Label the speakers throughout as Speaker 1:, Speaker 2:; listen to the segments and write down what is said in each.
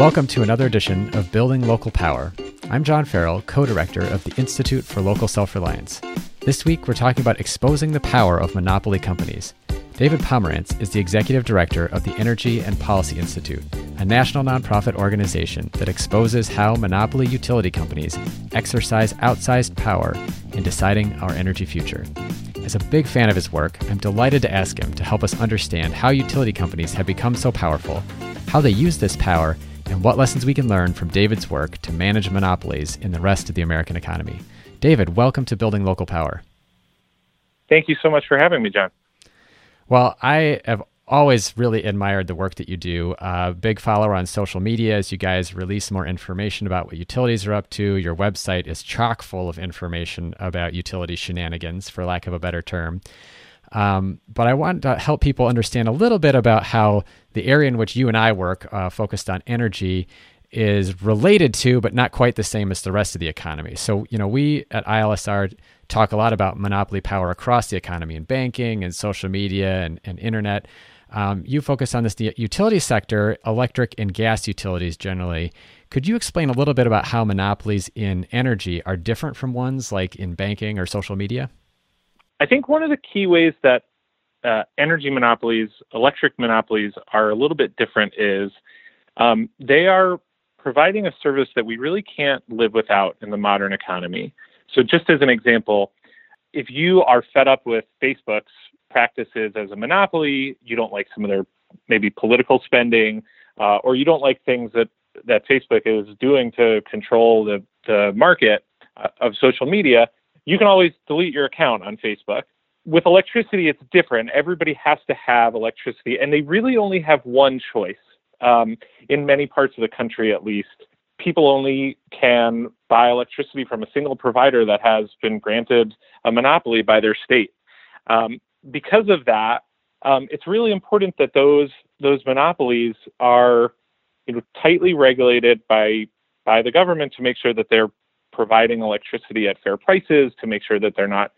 Speaker 1: welcome to another edition of Building Local Power. I'm John Farrell, co director of the Institute for Local Self Reliance. This week, we're talking about exposing the power of monopoly companies. David Pomerantz is the executive director of the Energy and Policy Institute, a national nonprofit organization that exposes how monopoly utility companies exercise outsized power in deciding our energy future. As a big fan of his work, I'm delighted to ask him to help us understand how utility companies have become so powerful, how they use this power, and what lessons we can learn from David's work to manage monopolies in the rest of the American economy. David, welcome to Building Local Power.
Speaker 2: Thank you so much for having me, John.
Speaker 1: Well, I have always really admired the work that you do. Uh, big follower on social media as you guys release more information about what utilities are up to. Your website is chock full of information about utility shenanigans, for lack of a better term. Um, but I want to help people understand a little bit about how the area in which you and I work, uh, focused on energy, is related to, but not quite the same as the rest of the economy. So, you know, we at ILSR talk a lot about monopoly power across the economy in banking and social media and, and internet. Um, you focus on this the utility sector, electric and gas utilities generally. Could you explain a little bit about how monopolies in energy are different from ones like in banking or social media?
Speaker 2: I think one of the key ways that uh, energy monopolies, electric monopolies are a little bit different is um, they are providing a service that we really can't live without in the modern economy. So, just as an example, if you are fed up with Facebook's practices as a monopoly, you don't like some of their maybe political spending, uh, or you don't like things that, that Facebook is doing to control the, the market uh, of social media, you can always delete your account on Facebook. With electricity, it's different. Everybody has to have electricity, and they really only have one choice. Um, in many parts of the country, at least, people only can buy electricity from a single provider that has been granted a monopoly by their state. Um, because of that, um, it's really important that those those monopolies are you know, tightly regulated by by the government to make sure that they're providing electricity at fair prices, to make sure that they're not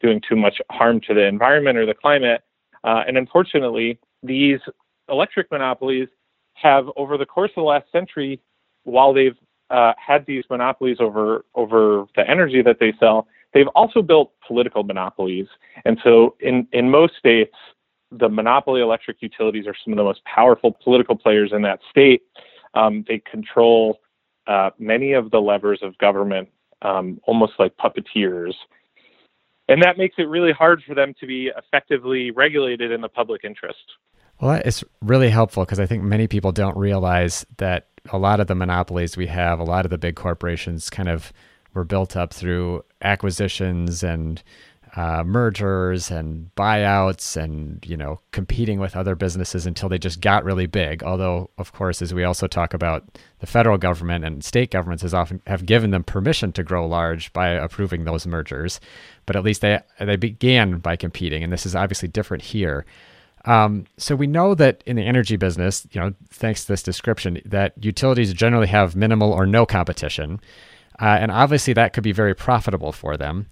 Speaker 2: doing too much harm to the environment or the climate. Uh, and unfortunately, these electric monopolies have, over the course of the last century, while they've uh, had these monopolies over over the energy that they sell, they've also built political monopolies. And so, in in most states, the monopoly electric utilities are some of the most powerful political players in that state. Um, they control uh, many of the levers of government, um, almost like puppeteers. And that makes it really hard for them to be effectively regulated in the public interest.
Speaker 1: Well, it's really helpful because I think many people don't realize that a lot of the monopolies we have, a lot of the big corporations kind of were built up through acquisitions and uh, mergers and buyouts and you know competing with other businesses until they just got really big. Although of course as we also talk about the federal government and state governments has often have given them permission to grow large by approving those mergers. But at least they they began by competing and this is obviously different here. Um, so we know that in the energy business, you know, thanks to this description, that utilities generally have minimal or no competition, uh, and obviously that could be very profitable for them.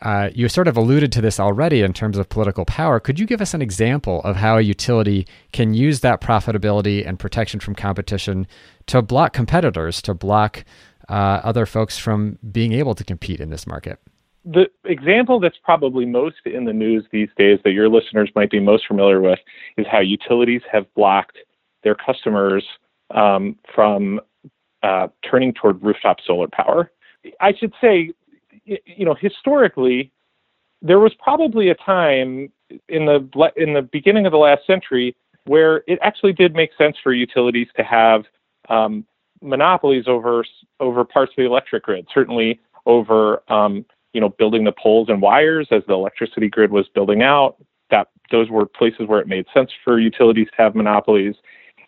Speaker 1: Uh, you sort of alluded to this already in terms of political power. Could you give us an example of how a utility can use that profitability and protection from competition to block competitors, to block uh, other folks from being able to compete in this market?
Speaker 2: the example that's probably most in the news these days that your listeners might be most familiar with is how utilities have blocked their customers um, from uh, turning toward rooftop solar power. I should say, you know, historically, there was probably a time in the in the beginning of the last century where it actually did make sense for utilities to have um, monopolies over over parts of the electric grid. Certainly over um, you know, building the poles and wires as the electricity grid was building out. That those were places where it made sense for utilities to have monopolies,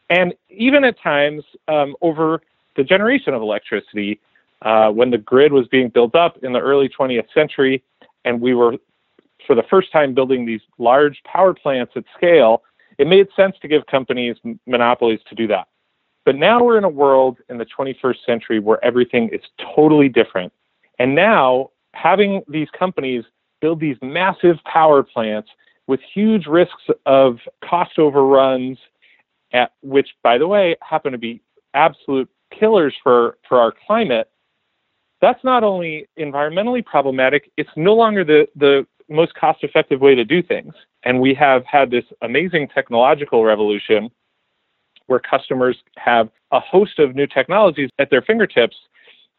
Speaker 2: and even at times um, over the generation of electricity, uh, when the grid was being built up in the early 20th century, and we were for the first time building these large power plants at scale, it made sense to give companies monopolies to do that. But now we're in a world in the 21st century where everything is totally different. And now having these companies build these massive power plants with huge risks of cost overruns, at, which, by the way, happen to be absolute killers for, for our climate, that's not only environmentally problematic, it's no longer the, the most cost effective way to do things. And we have had this amazing technological revolution where customers have a host of new technologies at their fingertips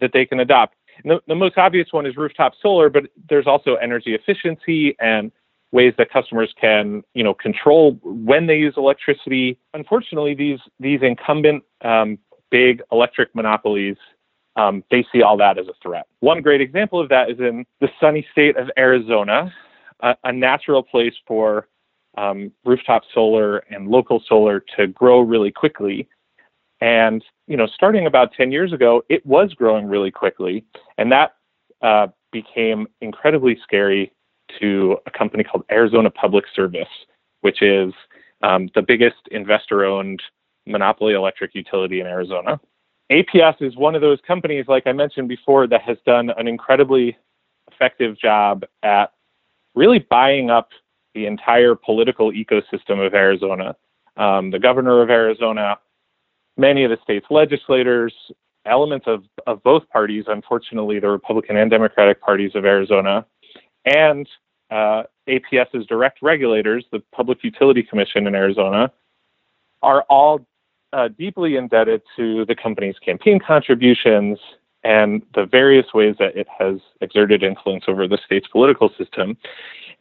Speaker 2: that they can adopt. The, the, most obvious one is rooftop solar, but there's also energy efficiency and ways that customers can, you know, control when they use electricity. Unfortunately, these these incumbent um, big electric monopolies um, they see all that as a threat. One great example of that is in the sunny state of Arizona, a, a natural place for um, rooftop solar and local solar to grow really quickly. And you know, starting about 10 years ago, it was growing really quickly, and that uh, became incredibly scary to a company called Arizona Public Service, which is um, the biggest investor-owned monopoly electric utility in Arizona. APS is one of those companies, like I mentioned before, that has done an incredibly effective job at really buying up the entire political ecosystem of Arizona. Um, the governor of Arizona, many of the state's legislators, elements of, of both parties, unfortunately, the Republican and Democratic parties of Arizona, and uh, APS's direct regulators, the Public Utility Commission in Arizona, are all uh, deeply indebted to the company's campaign contributions and the various ways that it has exerted influence over the state's political system.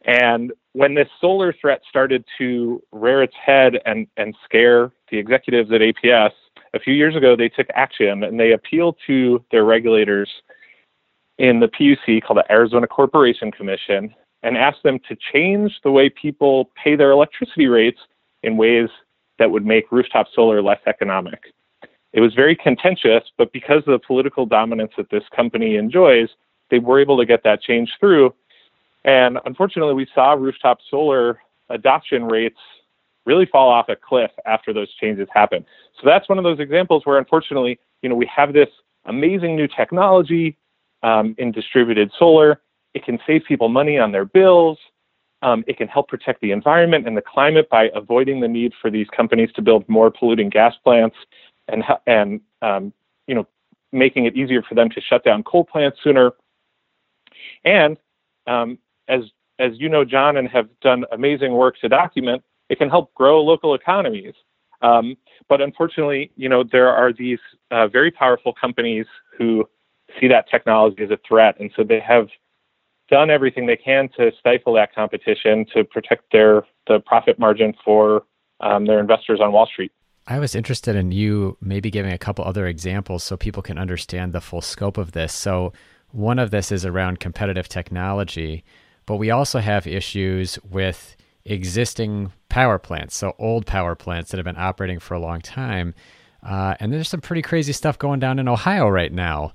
Speaker 2: And when this solar threat started to rear its head and, and scare the executives at APS, a few years ago they took action and they appealed to their regulators in the PUC called the Arizona Corporation Commission and asked them to change the way people pay their electricity rates in ways that would make rooftop solar less economic. It was very contentious, but because of the political dominance that this company enjoys, they were able to get that change through. And unfortunately, we saw rooftop solar adoption rates really fall off a cliff after those changes happened. So that's one of those examples where, unfortunately, you know, we have this amazing new technology um, in distributed solar. It can save people money on their bills. Um, it can help protect the environment and the climate by avoiding the need for these companies to build more polluting gas plants and and um, you know making it easier for them to shut down coal plants sooner. And um, as as you know, John, and have done amazing work to document, it can help grow local economies. Um, but unfortunately, you know, there are these uh, very powerful companies who see that technology as a threat, and so they have done everything they can to stifle that competition to protect their the profit margin for um, their investors on Wall Street.
Speaker 1: I was interested in you maybe giving a couple other examples so people can understand the full scope of this. So one of this is around competitive technology, but we also have issues with existing power plants, so old power plants that have been operating for a long time. Uh, and there's some pretty crazy stuff going down in Ohio right now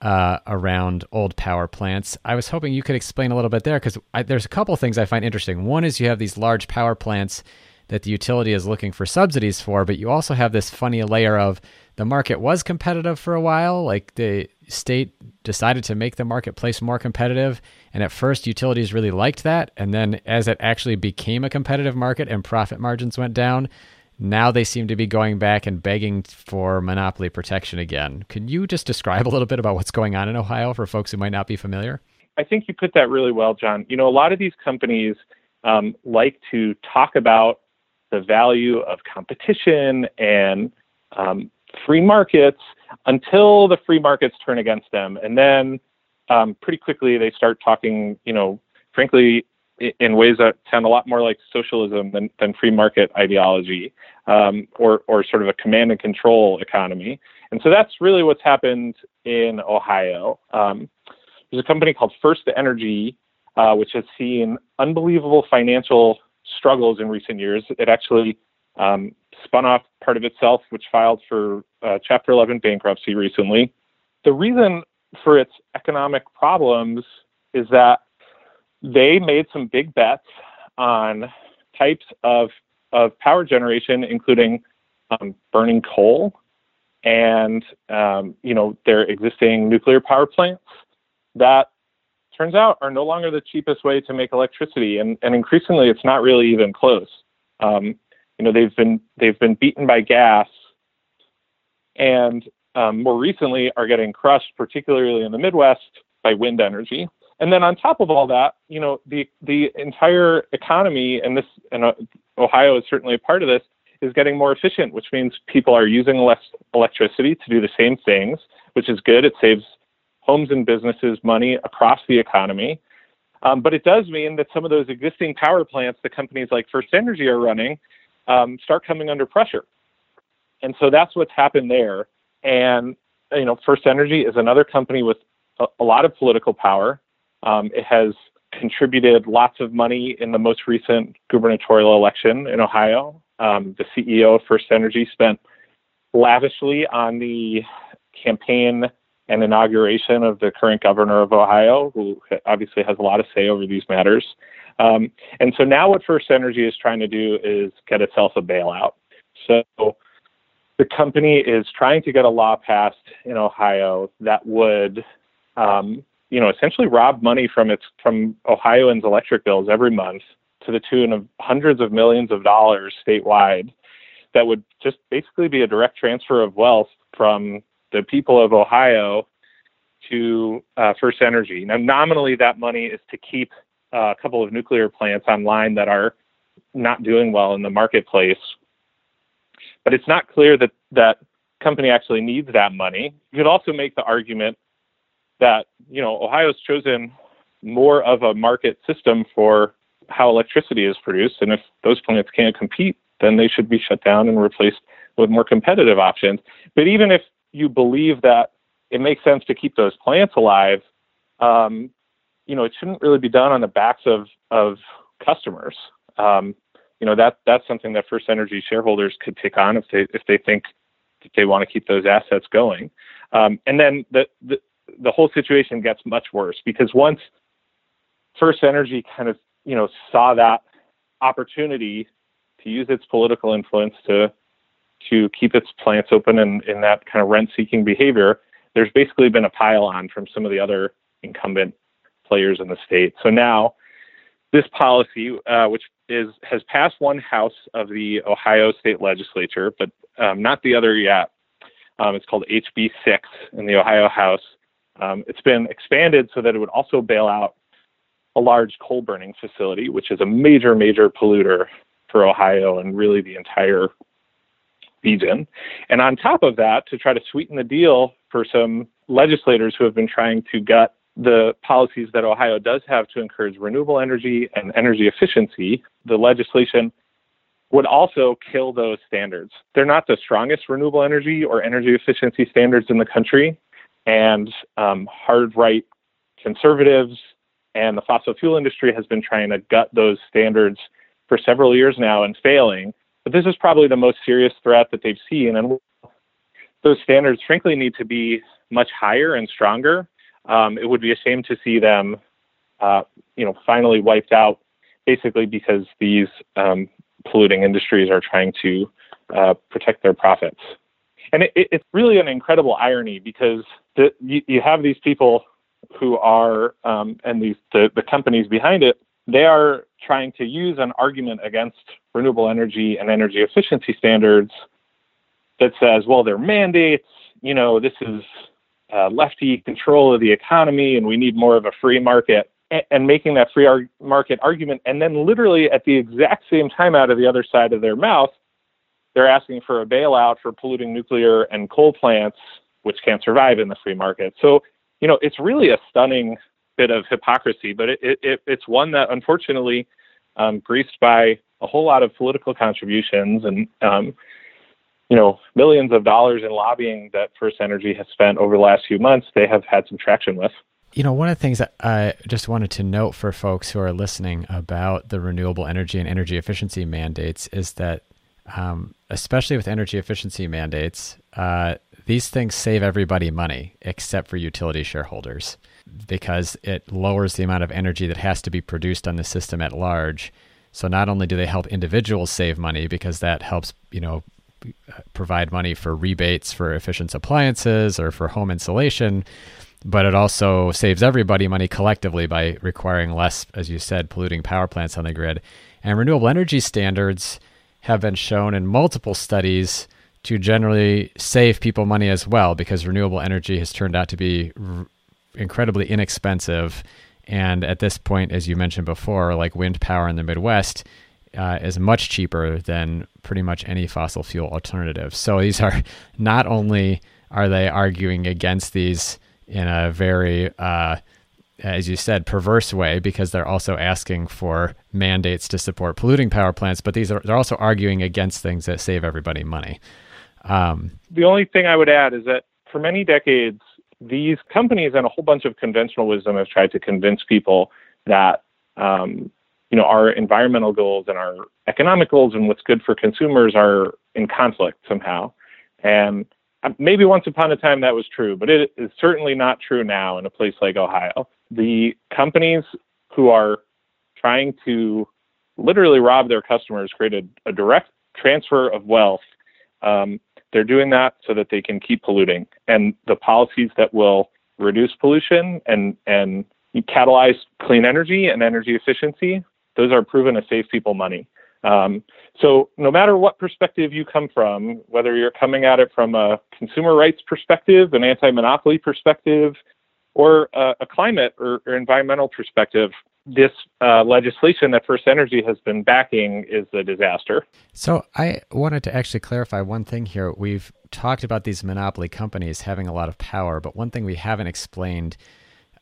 Speaker 1: uh, around old power plants. I was hoping you could explain a little bit there because there's a couple things I find interesting. One is you have these large power plants that the utility is looking for subsidies for, but you also have this funny layer of the market was competitive for a while. Like the state decided to make the marketplace more competitive. And at first, utilities really liked that. And then as it actually became a competitive market and profit margins went down, now they seem to be going back and begging for monopoly protection again. Can you just describe a little bit about what's going on in Ohio for folks who might not be familiar?
Speaker 2: I think you put that really well, John. You know, a lot of these companies um, like to talk about the value of competition and um, free markets until the free markets turn against them. And then um, pretty quickly they start talking, you know, frankly, in ways that sound a lot more like socialism than, than free market ideology um, or, or sort of a command and control economy. And so that's really what's happened in Ohio. Um, there's a company called First Energy, uh, which has seen unbelievable financial struggles in recent years. It actually um, spun off part of itself, which filed for uh, Chapter 11 bankruptcy recently. The reason for its economic problems is that they made some big bets on types of, of power generation, including um, burning coal and um, you know their existing nuclear power plants that turns out are no longer the cheapest way to make electricity, and, and increasingly it's not really even close. Um, you know they've been they've been beaten by gas and um, more recently are getting crushed, particularly in the Midwest, by wind energy. And then on top of all that, you know, the the entire economy, and this, and uh, Ohio is certainly a part of this, is getting more efficient, which means people are using less electricity to do the same things, which is good. It saves homes and businesses money across the economy. Um, but it does mean that some of those existing power plants that companies like First Energy are running um, start coming under pressure. And so that's what's happened there. And, you know, First Energy is another company with a, a lot of political power. Um, it has contributed lots of money in the most recent gubernatorial election in Ohio. Um, the CEO of First Energy spent lavishly on the campaign and inauguration of the current governor of Ohio, who obviously has a lot of say over these matters. Um, and so now, what First Energy is trying to do is get itself a bailout. So the company is trying to get a law passed in Ohio that would, um, you know, essentially rob money from its from Ohioans' electric bills every month to the tune of hundreds of millions of dollars statewide. That would just basically be a direct transfer of wealth from the people of Ohio to uh, First Energy. Now, nominally, that money is to keep uh, a couple of nuclear plants online that are not doing well in the marketplace. But it's not clear that that company actually needs that money. You could also make the argument that you know Ohio's chosen more of a market system for how electricity is produced, and if those plants can't compete, then they should be shut down and replaced with more competitive options. But even if you believe that it makes sense to keep those plants alive, um, you know, it shouldn't really be done on the backs of of customers. Um, you know, that that's something that First Energy shareholders could take on if they if they think that they want to keep those assets going. Um, and then the, the the whole situation gets much worse because once First Energy kind of you know saw that opportunity to use its political influence to to keep its plants open and in that kind of rent seeking behavior, there's basically been a pile on from some of the other incumbent players in the state. So now this policy, uh, which is has passed one house of the Ohio state legislature, but um, not the other yet. Um, it's called HB 6 in the Ohio House. Um, it's been expanded so that it would also bail out a large coal burning facility, which is a major, major polluter for Ohio and really the entire region. And on top of that, to try to sweeten the deal for some legislators who have been trying to gut the policies that Ohio does have to encourage renewable energy and energy efficiency, the legislation would also kill those standards. They're not the strongest renewable energy or energy efficiency standards in the country, and um, hard right conservatives and the fossil fuel industry has been trying to gut those standards for several years now and failing. But this is probably the most serious threat that they've seen. And those standards, frankly, need to be much higher and stronger. Um, it would be a shame to see them, uh, you know, finally wiped out, basically because these um, polluting industries are trying to uh, protect their profits. And it, it, it's really an incredible irony because the, you, you, have these people who are, um, and these the, the companies behind it, they are trying to use an argument against renewable energy and energy efficiency standards that says, well, they're mandates, you know, this is uh, lefty control of the economy and we need more of a free market, and, making that free ar- market argument. And then, literally, at the exact same time, out of the other side of their mouth, they're asking for a bailout for polluting nuclear and coal plants, which can't survive in the free market. So, you know, it's really a stunning bit of hypocrisy, but it, it, it's one that unfortunately um, greased by a whole lot of political contributions and um, you know millions of dollars in lobbying that First Energy has spent over the last few months. They have had some traction with.
Speaker 1: You know, one of the things that I just wanted to note for folks who are listening about the renewable energy and energy efficiency mandates is that, um, especially with energy efficiency mandates, uh, these things save everybody money except for utility shareholders because it lowers the amount of energy that has to be produced on the system at large. So not only do they help individuals save money because that helps, you know, provide money for rebates for efficient appliances or for home insulation, but it also saves everybody money collectively by requiring less, as you said, polluting power plants on the grid. And renewable energy standards have been shown in multiple studies to generally save people money as well because renewable energy has turned out to be r- incredibly inexpensive. And at this point, as you mentioned before, like wind power in the Midwest uh, is much cheaper than pretty much any fossil fuel alternative. So these are not only are they arguing against these in a very uh, as you said, perverse way because they're also asking for mandates to support polluting power plants, but these are they're also arguing against things that save everybody money.
Speaker 2: Um, the only thing I would add is that for many decades, these companies and a whole bunch of conventional wisdom have tried to convince people that um, you know our environmental goals and our economic goals and what's good for consumers are in conflict somehow. And uh, maybe once upon a time that was true, but it is certainly not true now in a place like Ohio the companies who are trying to literally rob their customers create a, a direct transfer of wealth. Um, they're doing that so that they can keep polluting. And the policies that will reduce pollution and, and catalyze clean energy and energy efficiency, those are proven to save people money. Um, so, no matter what perspective you come from, whether you're coming at it from a consumer rights perspective, an anti monopoly perspective, or uh, a climate or, or, environmental perspective, this uh, legislation that First Energy has been backing is a disaster.
Speaker 1: So I wanted to actually clarify one thing here. We've talked about these monopoly companies having a lot of power, but one thing we haven't explained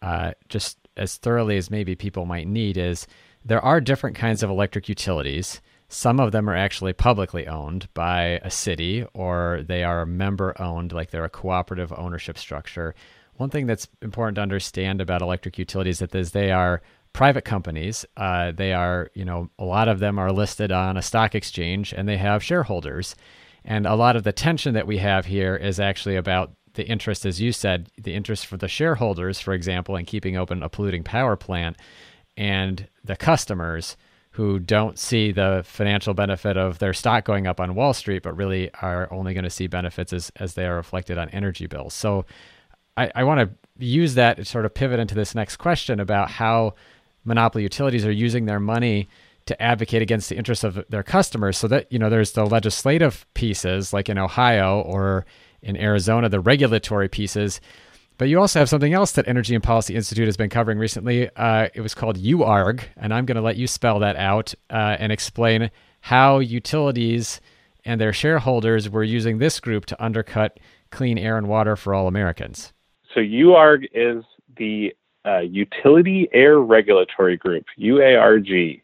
Speaker 1: uh, just as thoroughly as maybe people might need is there are different kinds of electric utilities. Some of them are actually publicly owned by a city or they are member owned, like they're a cooperative ownership structure. One thing that's important to understand about electric utilities is that they are private companies. Uh, they are, you know, a lot of them are listed on a stock exchange and they have shareholders. And a lot of the tension that we have here is actually about the interest, as you said, the interest for the shareholders, for example, in keeping open a polluting power plant, and the customers who don't see the financial benefit of their stock going up on Wall Street, but really are only going to see benefits as, as they are reflected on energy bills. So I, I want to use that to sort of pivot into this next question about how monopoly utilities are using their money to advocate against the interests of their customers so that you know there's the legislative pieces like in Ohio or in Arizona the regulatory pieces but you also have something else that Energy and Policy Institute has been covering recently. Uh, it was called UARG, and I'm going to let you spell that out uh, and explain how utilities and their shareholders were using this group to undercut clean air and water for all Americans.
Speaker 2: So UARG is the uh, Utility Air Regulatory Group, UARG.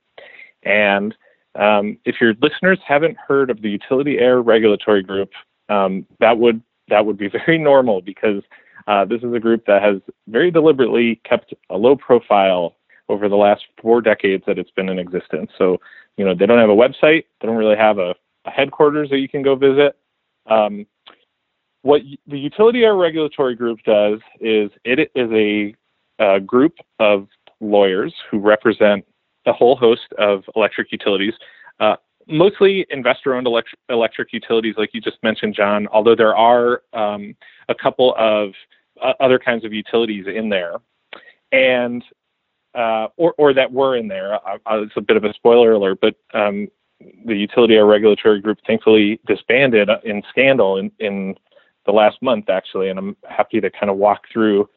Speaker 2: And um, if your listeners haven't heard of the Utility Air Regulatory Group, um, that would that would be very normal because uh, this is a group that has very deliberately kept a low profile over the last four decades that it's been in existence. So, you know, they don't have a website, they don't really have a, a headquarters that you can go visit. Um, what the Utility Air Regulatory Group does is it is a, a group of lawyers who represent a whole host of electric utilities, uh, mostly investor-owned electric, electric utilities, like you just mentioned, John. Although there are um, a couple of uh, other kinds of utilities in there, and uh, or, or that were in there. Uh, uh, it's a bit of a spoiler alert, but um, the Utility Air Regulatory Group thankfully disbanded in scandal in, in the last month actually, and I'm happy to kind of walk through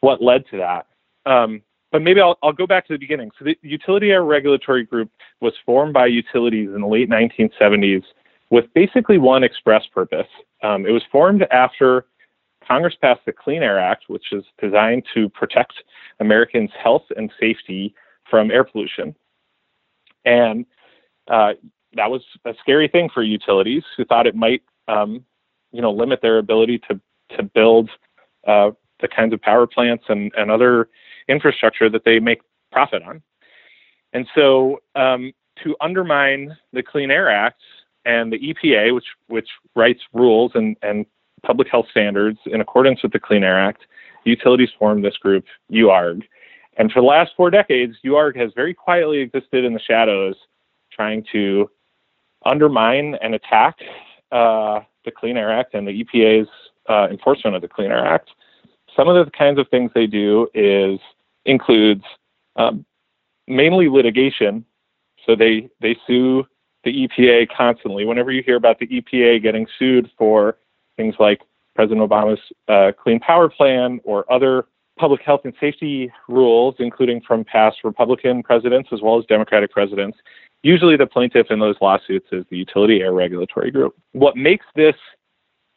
Speaker 2: what led to that. Um, but maybe I'll, I'll go back to the beginning. So the Utility Air Regulatory Group was formed by utilities in the late 1970s with basically one express purpose. Um, it was formed after Congress passed the Clean Air Act, which is designed to protect Americans' health and safety from air pollution. And uh, that was a scary thing for utilities who thought it might um, you know limit their ability to to build uh, the kinds of power plants and, and other infrastructure that they make profit on. And so um, to undermine the Clean Air Act and the EPA, which which writes rules and, and public health standards in accordance with the Clean Air Act, utilities formed this group, UARG. And for the last four decades, UARG has very quietly existed in the shadows, trying to undermine and attack uh, the Clean Air Act and the EPA's uh, enforcement of the Clean Air Act. Some of the kinds of things they do is includes um, mainly litigation. So they they sue the EPA constantly. Whenever you hear about the EPA getting sued for things like President Obama's uh, Clean Power Plan or other public health and safety rules, including from past Republican presidents as well as Democratic presidents, usually the plaintiff in those lawsuits is the Utility Air Regulatory Group. What makes this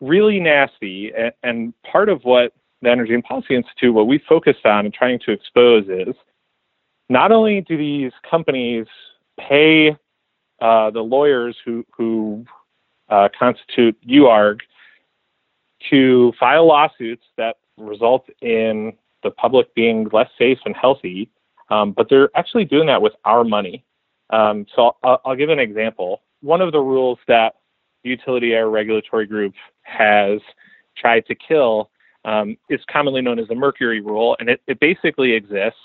Speaker 2: really nasty, and, part of what the Energy and Policy Institute, what we focused on and trying to expose is not only do these companies pay uh, the lawyers who, who uh, constitute UARG to file lawsuits that result in the public being less safe and healthy, um, but they're actually doing that with our money. Um, so I'll, I'll, give an example. One of the rules that Utility Air Regulatory Group has tried to kill um, is commonly known as the mercury rule, and it, it basically exists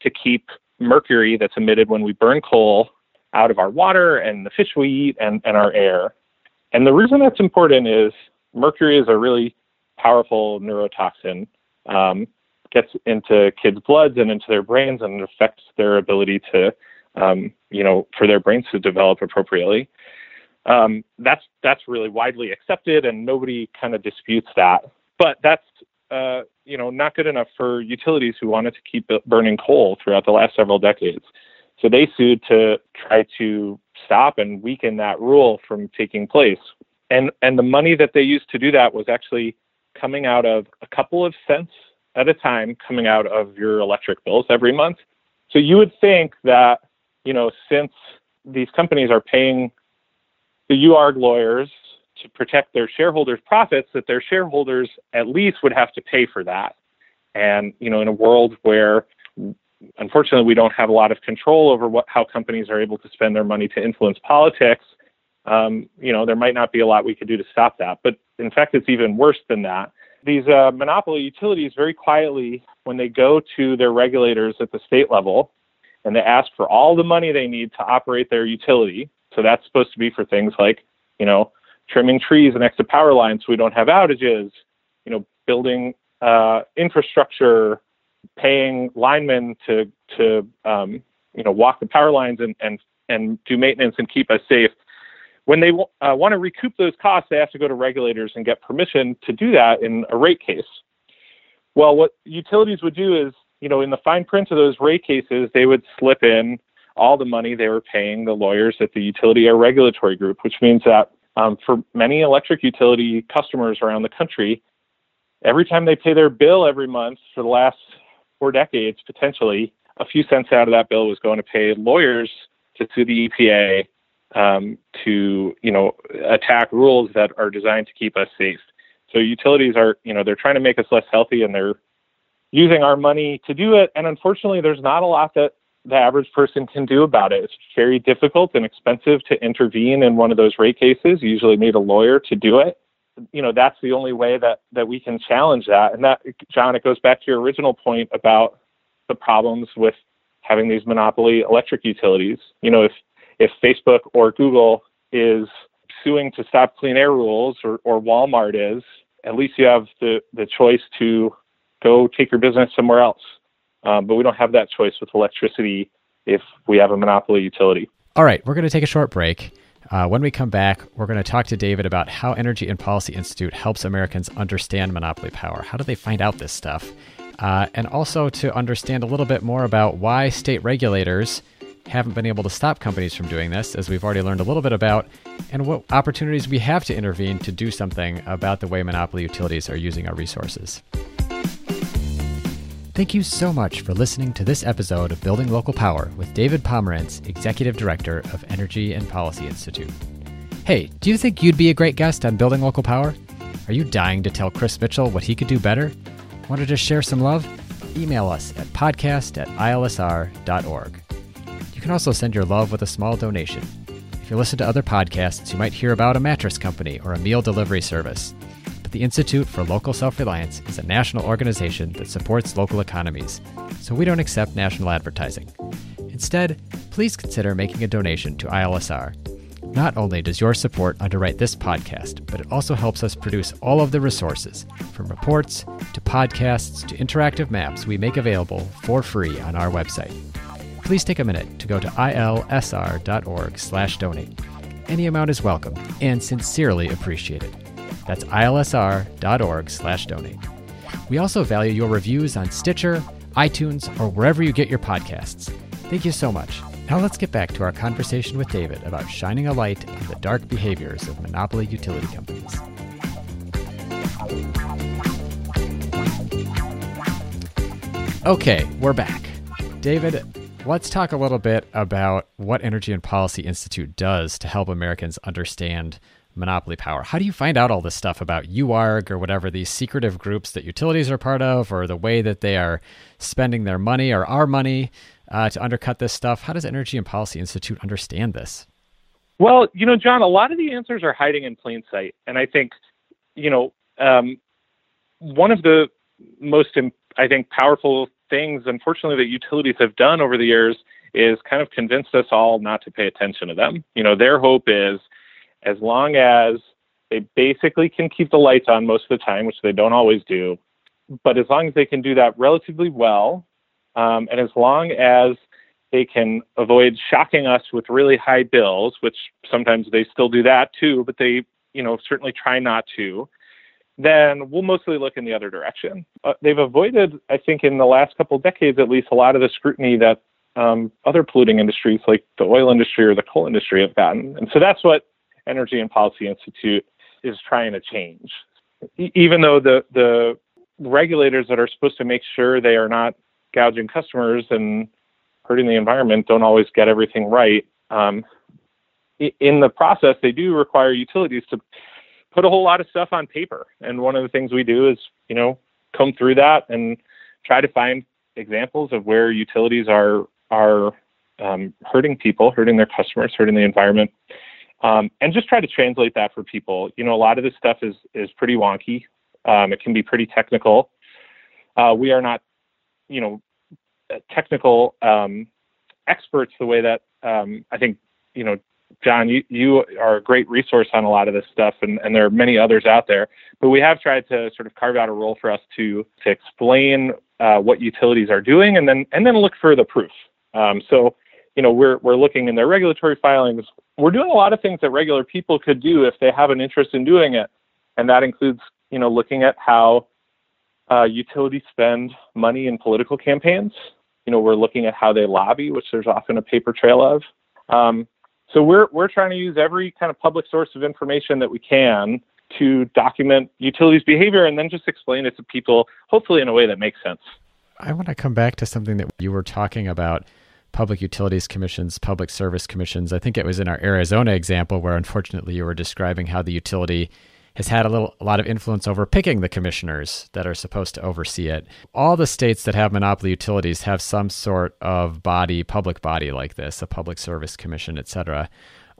Speaker 2: to keep mercury that's emitted when we burn coal out of our water and the fish we eat and, and our air. And the reason that's important is mercury is a really powerful neurotoxin. Um, gets into kids' bloods and into their brains, and affects their ability to, um, you know, for their brains to develop appropriately. Um, that's that's really widely accepted, and nobody kind of disputes that. But that's uh, you know not good enough for utilities who wanted to keep burning coal throughout the last several decades. So they sued to try to stop and weaken that rule from taking place. And and the money that they used to do that was actually coming out of a couple of cents at a time coming out of your electric bills every month. So you would think that, you know, since these companies are paying the UARG lawyers to protect their shareholders' profits, that their shareholders at least would have to pay for that. And, you know, in a world where unfortunately, we don't have a lot of control over what how companies are able to spend their money to influence politics. Um, you know, there might not be a lot we could do to stop that. But in fact, it's even worse than that. These uh, monopoly utilities, very quietly, when they go to their regulators at the state level and they ask for all the money they need to operate their utility, so that's supposed to be for things like, you know, trimming trees next to power lines so we don't have outages, you know, building uh, infrastructure paying linemen to to um, you know walk the power lines and and and do maintenance and keep us safe. When they uh, want to recoup those costs, they have to go to regulators and get permission to do that in a rate case. Well, what utilities would do is, you know, in the fine print of those rate cases, they would slip in all the money they were paying the lawyers at the Utility Air Regulatory Group, which means that um, for many electric utility customers around the country, every time they pay their bill every month for the last four decades, potentially, a few cents out of that bill was going to pay lawyers to sue the EPA um, to, you know, attack rules that are designed to keep us safe. So utilities are, you know, they're trying to make us less healthy, and they're using our money to do it. And unfortunately, there's not a lot that the average person can do about it. It's very difficult and expensive to intervene in one of those rate cases. You usually need a lawyer to do it you know that's the only way that that we can challenge that and that john it goes back to your original point about the problems with having these monopoly electric utilities you know if if facebook or google is suing to stop clean air rules or, or walmart is at least you have the the choice to go take your business somewhere else um, but we don't have that choice with electricity if we have a monopoly utility
Speaker 1: all right we're going to take a short break uh, when we come back, we're going to talk to David about how Energy and Policy Institute helps Americans understand monopoly power. How do they find out this stuff? Uh, and also to understand a little bit more about why state regulators haven't been able to stop companies from doing this, as we've already learned a little bit about, and what opportunities we have to intervene to do something about the way monopoly utilities are using our resources. Thank you so much for listening to this episode of Building Local Power with David Pomerantz, Executive Director of Energy and Policy Institute. Hey, do you think you'd be a great guest on Building Local Power? Are you dying to tell Chris Mitchell what he could do better? Want to just share some love? Email us at podcast at ilsr.org. You can also send your love with a small donation. If you listen to other podcasts, you might hear about a mattress company or a meal delivery service the Institute for Local Self Reliance is a national organization that supports local economies, so we don't accept national advertising. Instead, please consider making a donation to ILSR. Not only does your support underwrite this podcast, but it also helps us produce all of the resources, from reports to podcasts to interactive maps we make available for free on our website please take a minute to go to ilsr.org/donate. Any amount is welcome and sincerely appreciated. That's ilsr.org slash donate. We also value your reviews on Stitcher, iTunes, or wherever you get your podcasts. Thank you so much. Now let's get back to our conversation with David about shining a light on the dark behaviors of monopoly utility companies. Okay, we're back. David, let's talk a little bit about what Energy and Policy Institute does to help Americans understand monopoly power. How do you find out all this stuff about UARG or whatever these secretive groups that utilities are part of, or the way that they are spending their money or our money uh, to undercut this stuff? How does Energy and Policy Institute understand this?
Speaker 2: Well, you know, John, a lot of the answers are hiding in plain sight, and I think, you know, um, one of the most, I think, powerful things, unfortunately, that utilities have done over the years is kind of convinced us all not to pay attention to them. You know, their hope is as long as they basically can keep the lights on most of the time, which they don't always do, but as long as they can do that relatively well, um, and as long as they can avoid shocking us with really high bills, which sometimes they still do that too, but they, you know, certainly try not to, then we'll mostly look in the other direction. Uh, they've avoided, I think, in the last couple of decades at least, a lot of the scrutiny that um, other polluting industries like the oil industry or the coal industry have gotten. And so that's what Energy and Policy Institute is trying to change. Even though the the regulators that are supposed to make sure they are not gouging customers and hurting the environment don't always get everything right. Um, in the process, they do require utilities to put a whole lot of stuff on paper. And one of the things we do is, you know, comb through that and try to find examples of where utilities are are um, hurting people, hurting their customers, hurting the environment, um, and just try to translate that for people. You know, a lot of this stuff is is pretty wonky. Um, it can be pretty technical. Uh, we are not, you know, technical um, experts the way that um, I think you know, John, you you are a great resource on a lot of this stuff, and, and there are many others out there. But we have tried to sort of carve out a role for us to to explain uh, what utilities are doing, and then and then look for the proof. Um, so you know, we're we're looking in their regulatory filings. We're doing a lot of things that regular people could do if they have an interest in doing it, and that includes, you know, looking at how uh, utilities spend money in political campaigns. You know, we're looking at how they lobby, which there's often a paper trail of. Um, so we're we're trying to use every kind of public source of information that we can to document utilities behavior and then just explain it to people, hopefully in a way that makes sense.
Speaker 1: I want to come back to something that you were talking about public utilities commissions, public service commissions. I think it was in our Arizona example where unfortunately you were describing how the utility has had a little a lot of influence over picking the commissioners that are supposed to oversee it. All the states that have monopoly utilities have some sort of body, public body like this, a public service commission, etc.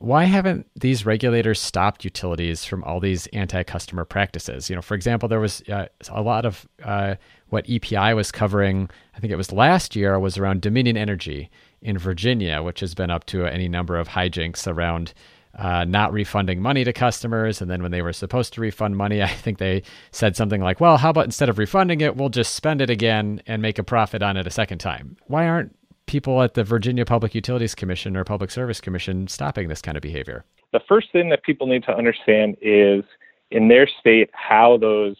Speaker 1: Why haven't these regulators stopped utilities from all these anti-customer practices? You know, for example, there was uh, a lot of uh, what EPI was covering, I think it was last year, was around Dominion Energy in Virginia, which has been up to any number of hijinks around uh, not refunding money to customers. And then when they were supposed to refund money, I think they said something like, well, how about instead of refunding it, we'll just spend it again and make a profit on it a second time? Why aren't people at the Virginia Public Utilities Commission or Public Service Commission stopping this kind of behavior?
Speaker 2: The first thing that people need to understand is in their state how those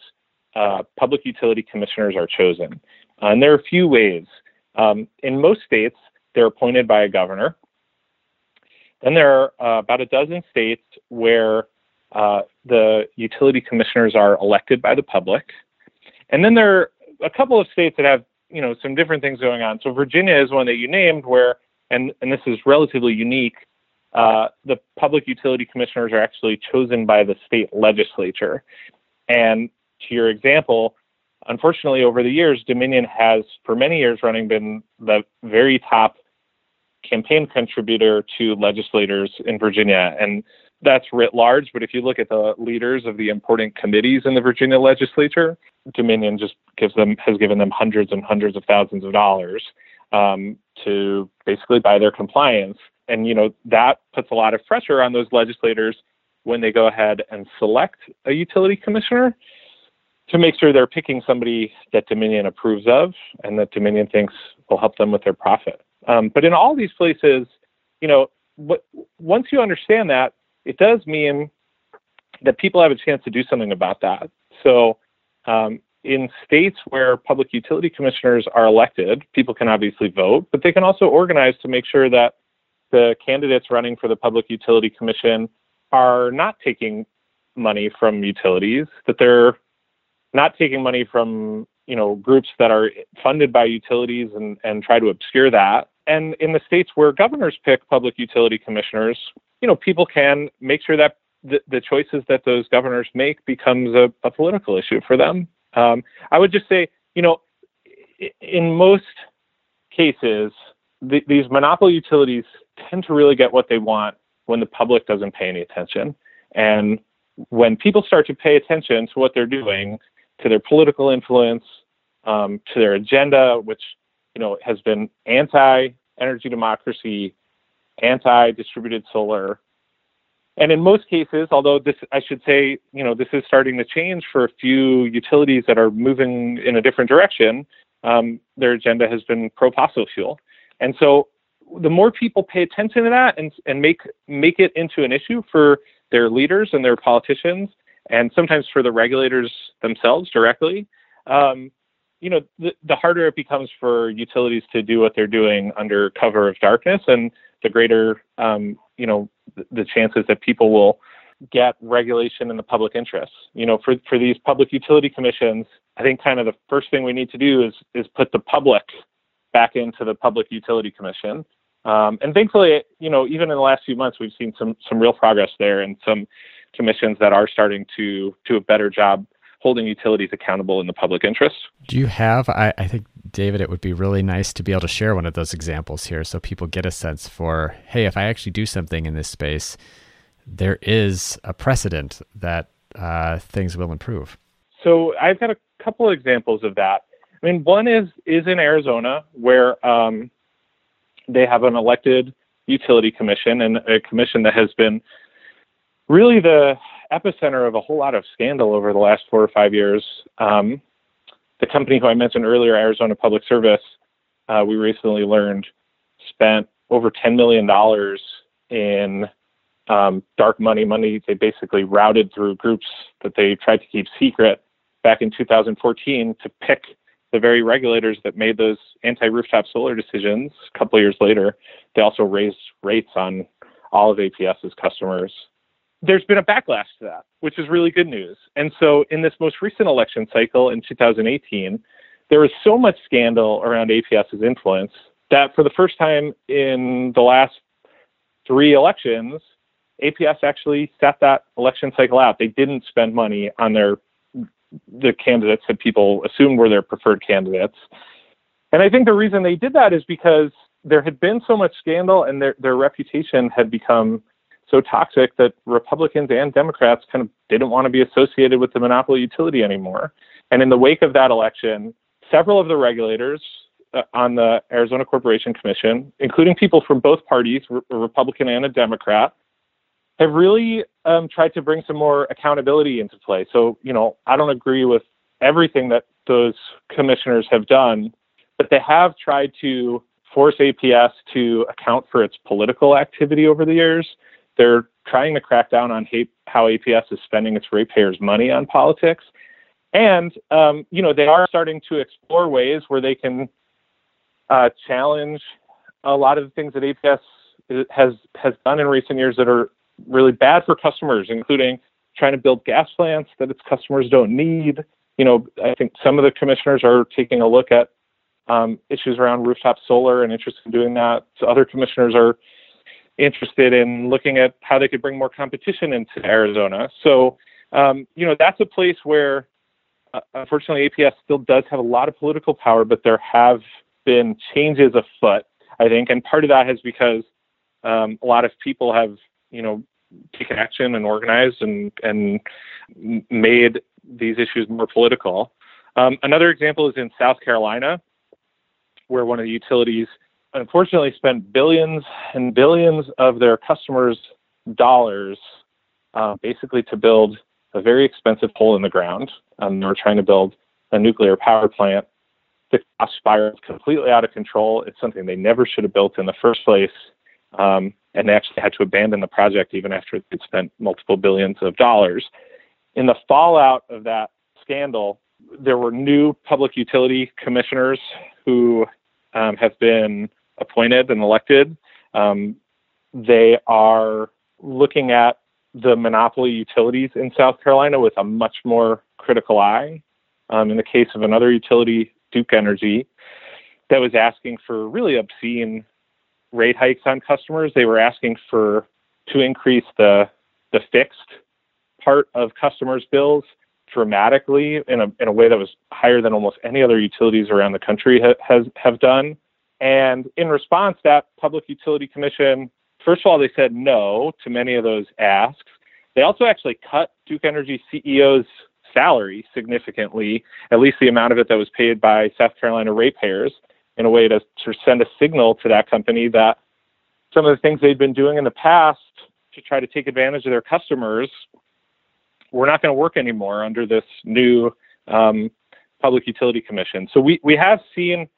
Speaker 2: uh, public utility commissioners are chosen. Uh, and there are a few ways. Um, in most states, they're appointed by a governor. Then there are uh, about a dozen states where uh, the utility commissioners are elected by the public. And then there are a couple of states that have, you know, some different things going on. So Virginia is one that you named where, and, and this is relatively unique, uh, the public utility commissioners are actually chosen by the state legislature. And to your example, unfortunately, over the years, Dominion has, for many years running, been the very top campaign contributor to legislators in Virginia. And that's writ large, but if you look at the leaders of the important committees in the Virginia legislature, Dominion just gives them has given them hundreds and hundreds of thousands of dollars um, to basically buy their compliance. And you know that puts a lot of pressure on those legislators when they go ahead and select a utility commissioner to make sure they're picking somebody that Dominion approves of and that Dominion thinks will help them with their profit. Um, but in all these places, you know, once you understand that, it does mean that people have a chance to do something about that. So, um, in states where public utility commissioners are elected, people can obviously vote, but they can also organize to make sure that the candidates running for the Public Utility Commission are not taking money from utilities, that they're not taking money from you know groups that are funded by utilities and, and try to obscure that. And in the states where governors pick public utility commissioners, you know, people can make sure that the, the choices that those governors make becomes a, a political issue for them. Um, I would just say, you know, in most cases, the, these monopoly utilities tend to really get what they want when the public doesn't pay any attention. And when people start to pay attention to what they're doing, to their political influence, um, to their agenda, which you know has been anti-energy democracy, anti-distributed solar, and in most cases, although this I should say, you know, this is starting to change for a few utilities that are moving in a different direction. Um, their agenda has been pro fossil fuel, and so the more people pay attention to that and and make make it into an issue for their leaders and their politicians, and sometimes for the regulators themselves directly, um, you know, the, the harder it becomes for utilities to do what they're doing under cover of darkness, and the greater, um, you know, the, chances that people will get regulation in the public interest. You know, for for these public utility commissions, I think kind of the first thing we need to do is is put the public back into the public utility commission. Um, and thankfully, you know, even in the last few months, we've seen some some real progress there, and some commissions that are starting to do a better job holding utilities accountable in the public interest.
Speaker 1: Do you have? I, I think David, it would be really nice to be able to share one of those examples here, so people get a sense for, hey, if I actually do something in this space, there is a precedent that uh, things will improve.
Speaker 2: So I've got a couple of examples of that. I mean, one is is in Arizona where um, they have an elected utility commission and a commission that has been really the epicenter of a whole lot of scandal over the last four or five years. Um, the company who I mentioned earlier, Arizona Public Service, uh, we recently learned spent over $10 million in um, dark money, money they basically routed through groups that they tried to keep secret back in 2014 to pick the very regulators that made those anti-rooftop solar decisions a couple years later, they also raised rates on all of APS's customers. There's been a backlash to that, which is really good news. And so in this most recent election cycle in 2018, there was so much scandal around APS's influence that for the first time in the last three elections, APS actually set that election cycle out. They didn't spend money on their the candidates that people assumed were their preferred candidates. And I think the reason they did that is because there had been so much scandal and their, their reputation had become so toxic that Republicans and Democrats kind of didn't want to be associated with the monopoly utility anymore. And in the wake of that election, several of the regulators uh, on the Arizona Corporation Commission, including people from both parties, a Republican and a Democrat, have really um, tried to bring some more accountability into play. So, you know, I don't agree with everything that those commissioners have done, but they have tried to force APS to account for its political activity over the years. They're trying to crack down on how APS is spending its ratepayers' money on politics. And, um, you know, they are starting to explore ways where they can uh, challenge a lot of the things that APS has has done in recent years that are really bad for customers, including trying to build gas plants that its customers don't need. You know, I think some of the commissioners are taking a look at um, issues around rooftop solar and interested in doing that. So other commissioners are interested in looking at how they could bring more competition into Arizona. So, um, you know, that's a place where, uh, unfortunately, APS still does have a lot of political power, but there have been changes afoot, I think, and part of that is because um, a lot of people have you know, taken action and organized and and made these issues more political. Um, another example is in South Carolina, where one of the utilities unfortunately spent billions and billions of their customers' dollars uh, basically to build a very expensive hole in the ground. Um, they were trying to build a nuclear power plant the cost spiraled completely out of control. It's something they never should have built in the first place. Um, and they actually had to abandon the project even after they'd spent multiple billions of dollars. In the fallout of that scandal, there were new public utility commissioners who um, have been appointed and elected. Um, they are looking at the monopoly utilities in South Carolina with a much more critical eye. Um, in the case of another utility, Duke Energy, that was asking for really obscene rate hikes on customers. They were asking for to increase the the fixed part of customers' bills dramatically in a in a way that was higher than almost any other utilities around the country ha, has have done. And in response, that Public Utility Commission, first of all, they said no to many of those asks. They also actually cut Duke Energy CEO's salary significantly, at least the amount of it that was paid by South Carolina ratepayers, in a way to, to send a signal to that company that some of the things they'd been doing in the past to try to take advantage of their customers were not going to work anymore under this new um, public utility commission. So we, we have seen,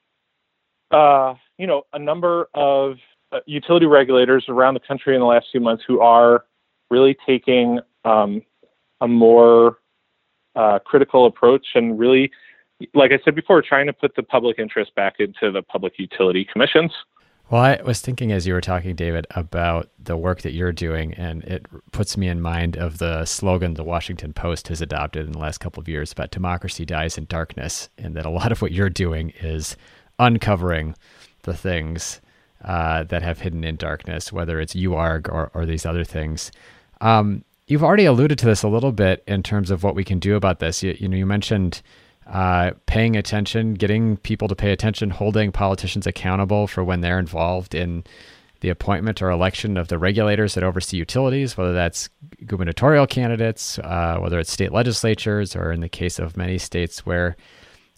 Speaker 2: uh, you know, a number of uh, utility regulators around the country in the last few months who are really taking um, a more uh, critical approach and really, like I said before, trying to put the public interest back into the public utility commissions.
Speaker 1: Well, I was thinking as you were talking, David, about the work that you're doing, and it puts me in mind of the slogan the Washington Post has adopted in the last couple of years about democracy dies in darkness, and that a lot of what you're doing is uncovering the things uh, that have hidden in darkness, whether it's UARG or, or these other things. Um, you've already alluded to this a little bit in terms of what we can do about this. You, you know, you mentioned uh, paying attention, getting people to pay attention, holding politicians accountable for when they're involved in the appointment or election of the regulators that oversee utilities, whether that's gubernatorial candidates, uh, whether it's state legislatures, or in the case of many states where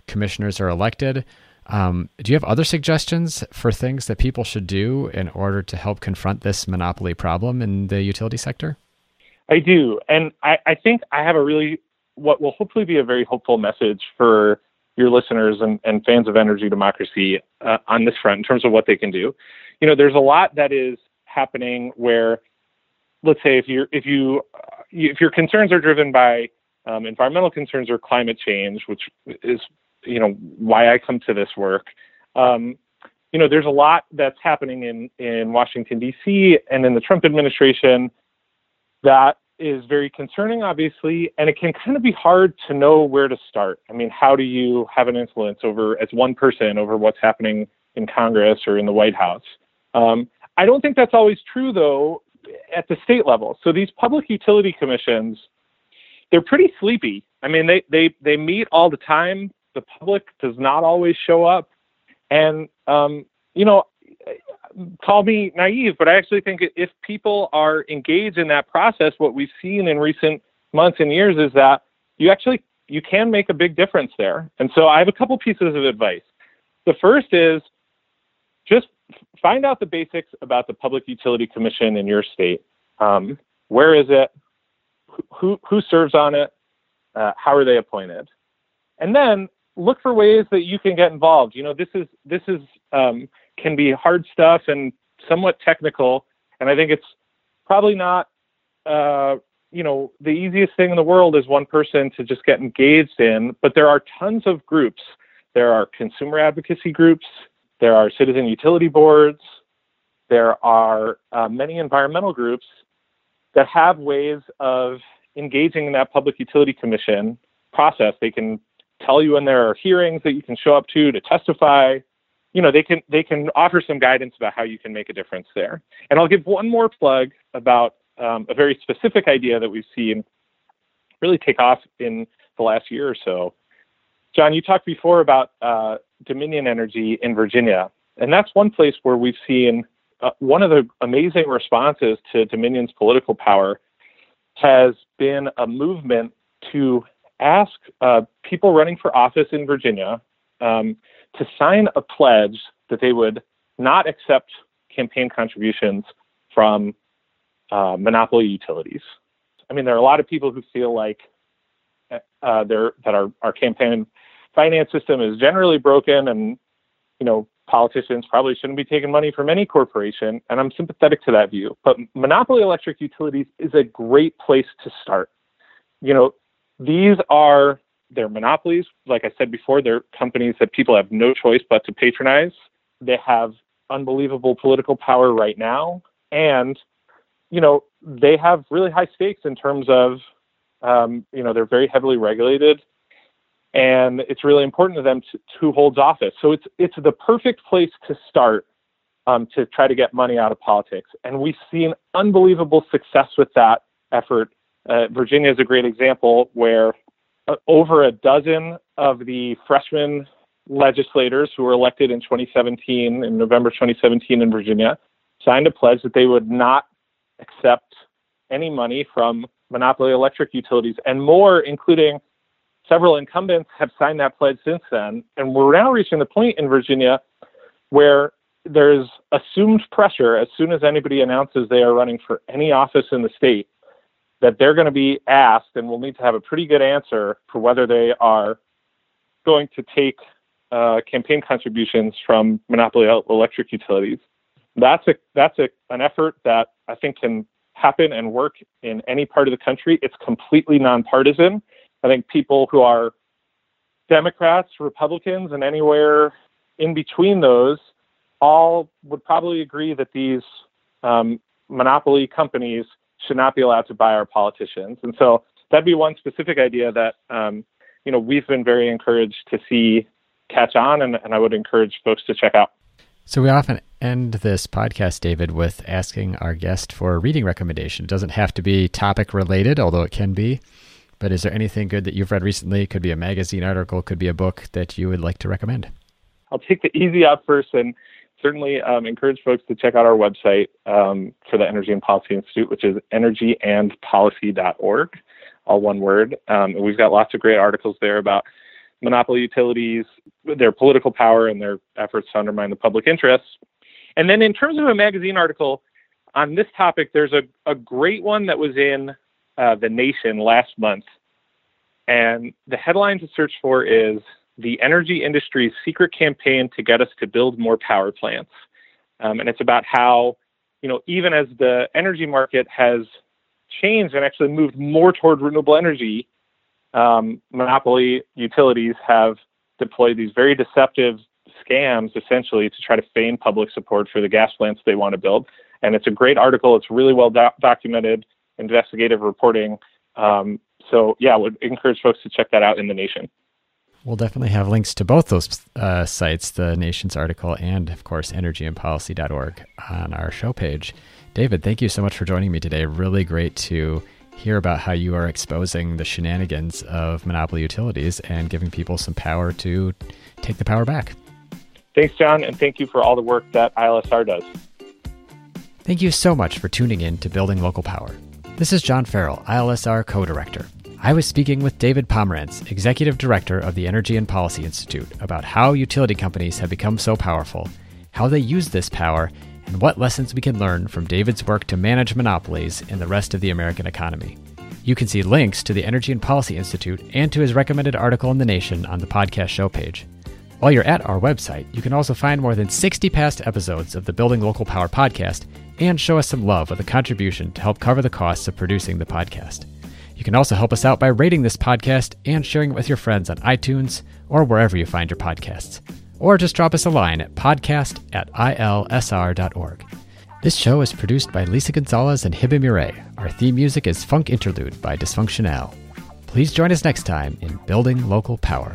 Speaker 1: commissioners are elected. Um, do you have other suggestions for things that people should do in order to help confront this monopoly problem in the utility sector?
Speaker 2: I do. And I, I think I have a really what will hopefully be a very hopeful message for your listeners and, and fans of energy democracy uh, on this front in terms of what they can do. You know, there's a lot that is happening where, let's say, if you're if you if your concerns are driven by um, environmental concerns or climate change, which is you know why I come to this work. Um, you know, there's a lot that's happening in in Washington D.C. and in the Trump administration that is very concerning, obviously, and it can kind of be hard to know where to start. I mean, how do you have an influence over, as one person, over what's happening in Congress or in the White House? Um, I don't think that's always true, though, at the state level. So these public utility commissions, they're pretty sleepy. I mean, they they they meet all the time. The public does not always show up, and um, you know, call me naive, but I actually think if people are engaged in that process, what we've seen in recent months and years is that you actually you can make a big difference there. And so I have a couple pieces of advice. The first is just find out the basics about the Public Utility Commission in your state. Um, where is it? Who who serves on it? Uh, how are they appointed? And then look for ways that you can get involved. You know, this is this is um, can be hard stuff and somewhat technical. And I think it's probably not, uh, you know, the easiest thing in the world is one person to just get engaged in. But there are tons of groups. There are consumer advocacy groups. There are citizen utility boards. There are uh, many environmental groups that have ways of engaging in that public utility commission process. They can tell you when there are hearings that you can show up to to testify you know they can they can offer some guidance about how you can make a difference there. And I'll give one more plug about um, a very specific idea that we've seen really take off in the last year or so. John, you talked before about uh, Dominion Energy in Virginia, and that's one place where we've seen uh, one of the amazing responses to Dominion's political power has been a movement to ask uh, people running for office in Virginia um, to sign a pledge that they would not accept campaign contributions from uh, monopoly utilities. I mean, there are a lot of people who feel like uh, that our, our campaign finance system is generally broken and, you know, politicians probably shouldn't be taking money from any corporation. And I'm sympathetic to that view. But monopoly electric utilities is a great place to start. You know, these are they're monopolies. Like I said before, they're companies that people have no choice but to patronize. They have unbelievable political power right now. And, you know, they have really high stakes in terms of, um, you know, they're very heavily regulated. And it's really important to them to, who holds office. So it's it's the perfect place to start um, to try to get money out of politics. And we've seen unbelievable success with that effort. Uh, Virginia is a great example where uh, over a dozen of the freshman legislators who were elected in 2017, in November 2017 in Virginia, signed a pledge that they would not accept any money from monopoly electric utilities, and more, including several incumbents, have signed that pledge since then. And we're now reaching the point in Virginia where there's assumed pressure as soon as anybody announces they are running for any office in the state that they're going to be asked and will need to have a pretty good answer for whether they are going to take uh, campaign contributions from monopoly electric utilities. That's a that's a, an effort that I think can happen and work in any part of the country. It's completely nonpartisan. I think people who are Democrats, Republicans, and anywhere in between those all would probably agree that these um, monopoly companies should not be allowed to buy our politicians. And so that'd be one specific idea that um, you know we've been very encouraged to see catch on, and, and I would encourage folks to check out.
Speaker 1: So we often end this podcast, David, with asking our guest for a reading recommendation. It doesn't have to be topic related, although it can be. But is there anything good that you've read recently? Could be a magazine article, could be a book that you would like to recommend.
Speaker 2: I'll take the easy out first and certainly um, encourage folks to check out our website um, for the Energy and Policy Institute, which is energyandpolicy.org, all one word. Um, we've got lots of great articles there about monopoly utilities, their political power, and their efforts to undermine the public interest. And then, in terms of a magazine article on this topic, there's a, a great one that was in uh, The Nation last month. And the headline to search for is the energy industry's secret campaign to get us to build more power plants. Um, and it's about how, you know, even as the energy market has changed and actually moved more toward renewable energy, um, monopoly utilities have deployed these very deceptive scams essentially to try to feign public support for the gas plants they want to build. And it's a great article. It's really well do- documented, investigative reporting. Um, so, yeah, I would encourage folks to check that out in the nation.
Speaker 1: We'll definitely have links to both those uh, sites, the Nation's article and, of course, energyandpolicy.org on our show page. David, thank you so much for joining me today. Really great to hear about how you are exposing the shenanigans of monopoly utilities and giving people some power to take the power back.
Speaker 2: Thanks, John, and thank you for all the work that ILSR does.
Speaker 1: Thank you so much for tuning in to Building Local Power. This is John Farrell, ILSR co director. I was speaking with David Pomerantz, Executive Director of the Energy and Policy Institute, about how utility companies have become so powerful, how they use this power, and what lessons we can learn from David's work to manage monopolies in the rest of the American economy. You can see links to the Energy and Policy Institute and to his recommended article in The Nation on the podcast show page. While you're at our website, you can also find more than 60 past episodes of the Building Local Power podcast and show us some love with a contribution to help cover the costs of producing the podcast. You can also help us out by rating this podcast and sharing it with your friends on iTunes or wherever you find your podcasts. Or just drop us a line at podcast at ilsr.org. This show is produced by Lisa Gonzalez and Hibba Meraay. Our theme music is Funk Interlude by Dysfunctional. Please join us next time in Building Local Power.